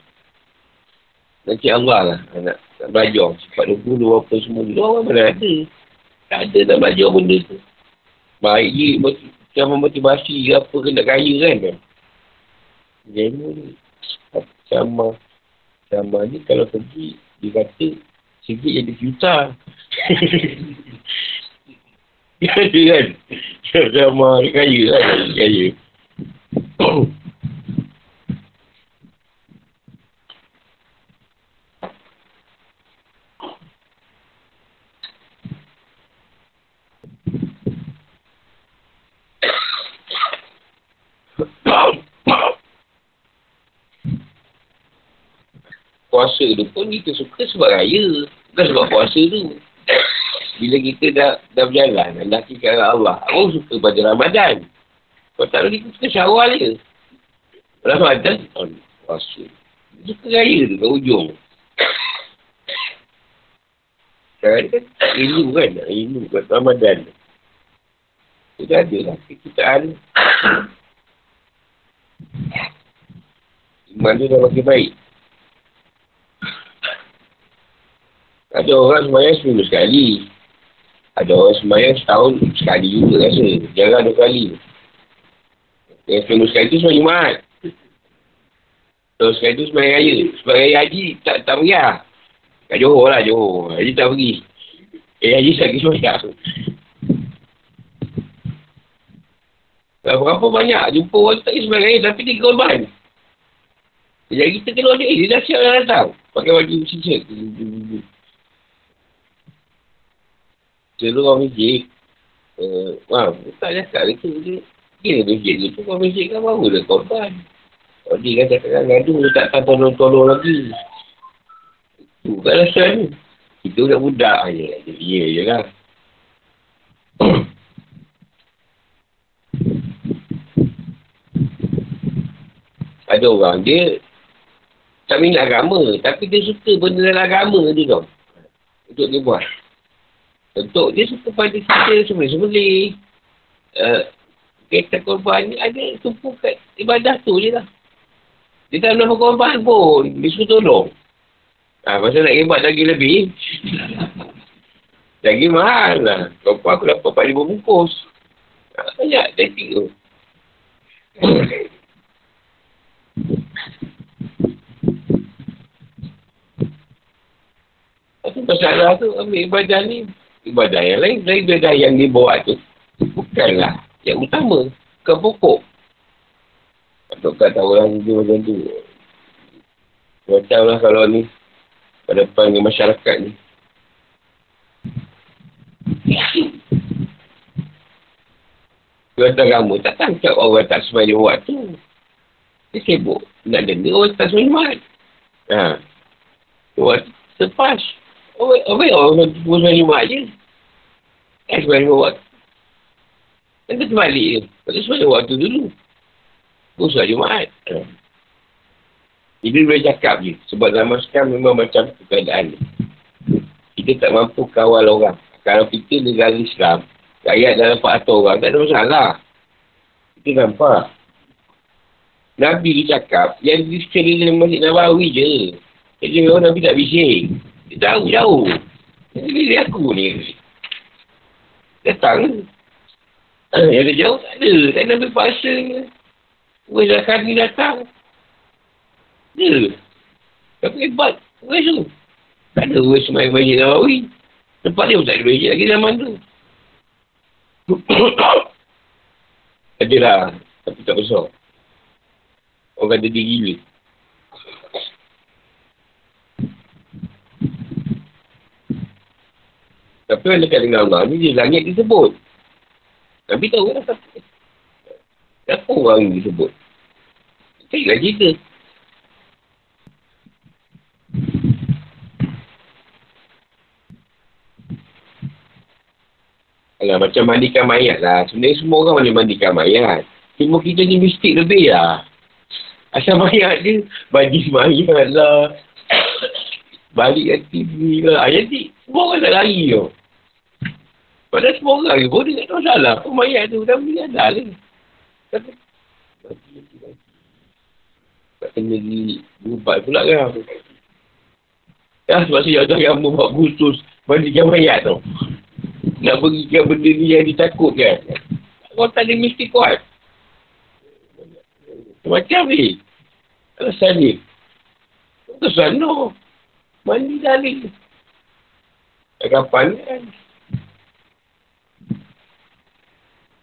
nak cik Allah lah. Nak, nak belajar. Sifat 20 apa semua. Dia orang mana ada. Tak ada nak belajar benda tu. Baik je. Macam motivasi apa ke nak kaya kan. Ilmu ni. Sama. Sama ni kalau pergi. Dia kata. Sikit jadi juta. Dia ada kan. Dia kaya kan. Kaya. Puasa tu pun kita suka sebab raya. Bukan sebab puasa tu. Bila kita dah dah berjalan, dah tinggal Allah, aku suka pada Ramadan. Kalau tak kita suka syawal je. Ramadan, oh, puasa. Suka raya tu kat ujung. Sekarang kan rindu kan, rindu kat Ramadan. Sudah ada lah kekitaan. Iman tu dah makin baik. Ada orang semayang seminggu sekali. Ada orang semayang setahun sekali juga rasa. Jarang dua kali. Yang seminggu sekali tu semayang Jumaat. So sekali tu semayang raya. Semayang raya haji tak, tak pergi lah. Kat Johor lah Johor. Haji tak pergi. Eh haji pergi semayang. Berapa banyak jumpa orang tak semayang raya tapi dia korban. Jadi kita keluar dia, dia dah siap dah datang. Pakai baju sisa. Selalu orang masjid, uh, wah, tak cakap dia. Kira masjid tu, orang masjid kan baru dah korban. Kalau dia kan cakap ngadu, tak tahu tolong-tolong lagi. Itu kan rasa ni. Kita budak budak je. Jadi ya je lah. Ada orang dia tak minat agama. Tapi dia suka benda dalam agama dia tau. Untuk dia buat. Untuk dia suka pada kita semula-semula. Uh, kereta korban ni ada tumpu kat ibadah tu je lah. Dia tak nak korban pun. Dia suka tolong. Ha, pasal nak hebat lagi lebih. lagi mahal lah. Korban aku dapat empat lima bungkus. Ha, banyak teknik tu. Apa masalah tu ambil ibadah ni ibadah yang lain dari ibadah yang dibawa tu bukanlah yang utama ke pokok atau kata orang dia macam tu macam lah kalau ni pada depan masyarakat ni Kata kamu tak tangkap orang tak semuanya buat tu. Dia sibuk. Nak dengar orang tak buat. Ha. Buat sepas. Apa yang orang pukul sembilan lima je? Kan sembilan lima waktu. Kan tu terbalik je. Lepas sembilan waktu dulu. Pukul sembilan Jumaat. Jadi boleh cakap je. Sebab zaman sekarang memang macam tu keadaan ni. Kita tak mampu kawal orang. Kalau kita negara Islam, rakyat dalam pak atur orang, tak ada masalah. Kita nampak. Nabi dia cakap, yang di sekeliling Masjid Nabawi je. Jadi orang Nabi tak bising. Dia tahu jauh. Jadi dia aku ni. Datang. Yang dia jauh tak ada. Tak ada ambil paksa. Weh dah kami datang. Dia. Tapi hebat. Weh tu. Tak ada weh semain Masjid Nawawi. Tempat dia pun tak ada Masjid lagi zaman tu. Adalah. Tapi tak besar. Orang kata dia gila. Tapi orang dekat dengan Allah ni, dia langit disebut. Nabi tahu kan apa. Siapa orang ni disebut? Carilah cerita. Alah, macam mandikan mayat lah. Sebenarnya semua orang boleh mandikan mayat. Cuma kita ni mistik lebih lah. Asal mayat dia, bagi mayat lah. Balik TV lah. Jadi, semua orang tak lari tu. Padahal semua orang ni pun tak tahu salah. Apa mayat tu, dah boleh ada lah. Tapi, tak kena di berubat pula kan. Ya, sebab saya ada yang membuat khusus mandikan mayat tu nak berikan benda ni yang ditakutkan. Kau tak ada mesti kuat. Macam ni. Alasan ni. Ke sana. Mandi dari. Kapan kan.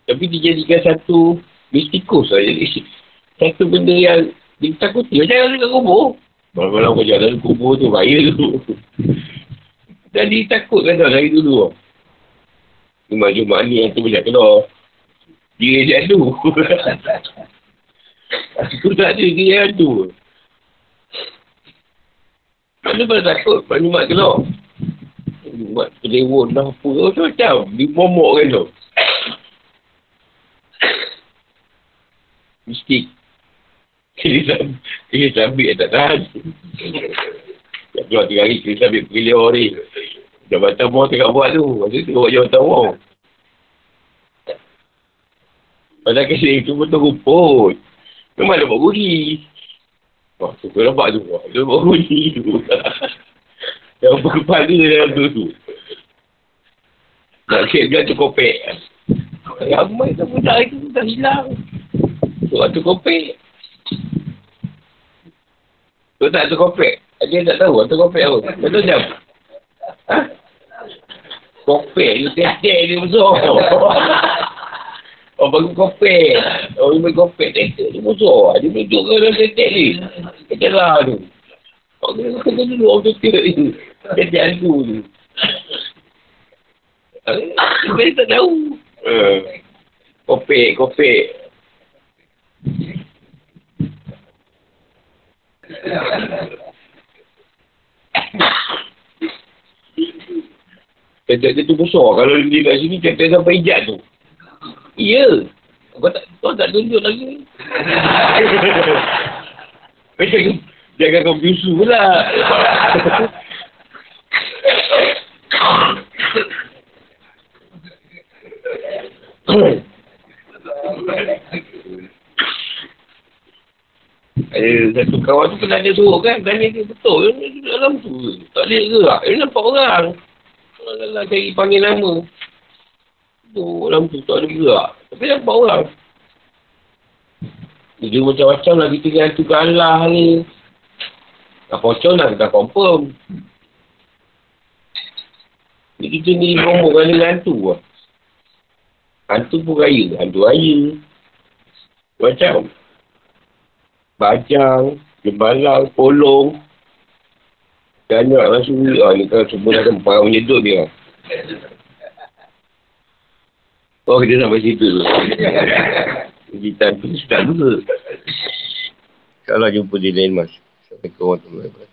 Tapi dijadikan satu mistikus lah. Jadi satu benda yang ditakuti. Macam yang dekat kubur. Malam-malam kau jalan kubur tu. Bahaya tu. Dan ditakutkan tau dari dulu. Jumat-Jumat ni yang tu boleh keluar. Dia je adu. Aku tak ada dia adu. Mana pada takut Pak Jumat keluar. Jumat kelewon dah apa. Macam-macam. Dia momok kan tu. Mistik. Kita sambil tak tahan. Tak keluar tiga hari, kita sambil pergi lewat ni. Jabatan Wong tengah buat tu. Masa tu buat Jabatan Wong. Padahal kes itu pun teruput. Memang ada buat guri. Wah, tu kau nampak tu. Dia buat guri tu. Yang berkepala dalam tu tu. Nak dia tu kopek. Ramai tu budak itu dah hilang. Tu tu kopek. Tu tak tu kopek. Dia tak tahu tu kopek apa. Betul jam. Ha? Kopek tu tetek dia besar. Oh, bagi kopek. Oh, bagi kopek tetek dia besar. Dia duduk ke dalam tetek ni. Tetek lah tu. Oh, dia kena duduk orang tetek ni. Tetek hantu tu. Dia tak tahu. Kopek, kopek. Tetek dia tu besar. Kalau dia kat sini, tetek sampai hijab tu. Ya. Kau tak, kau tak tunjuk lagi. jangan, jangan kau bisu pula. Eh, satu kawan tu pernah dia suruh kan, tanya dia betul, dia dalam tu. Tak boleh gerak, dia nampak orang. Alah, cari panggil nama. Tu, dalam tu tak ada gerak. Tapi nampak orang. Dia macam-macam lah kita dengan tu Allah ni. Tak pocong lah, kita confirm. Ni kita ni ngomong dengan hantu lah. Hantu pun raya. Hantu raya. Macam. Bajang. Gembalang. Polong. Banyak lah suri. Ah, ni kan semua dah tempat menyedut dia. Oh, kita sampai situ tu. Kita tu sedap juga. Kalau jumpa di lain mas. Assalamualaikum warahmatullahi wabarakatuh.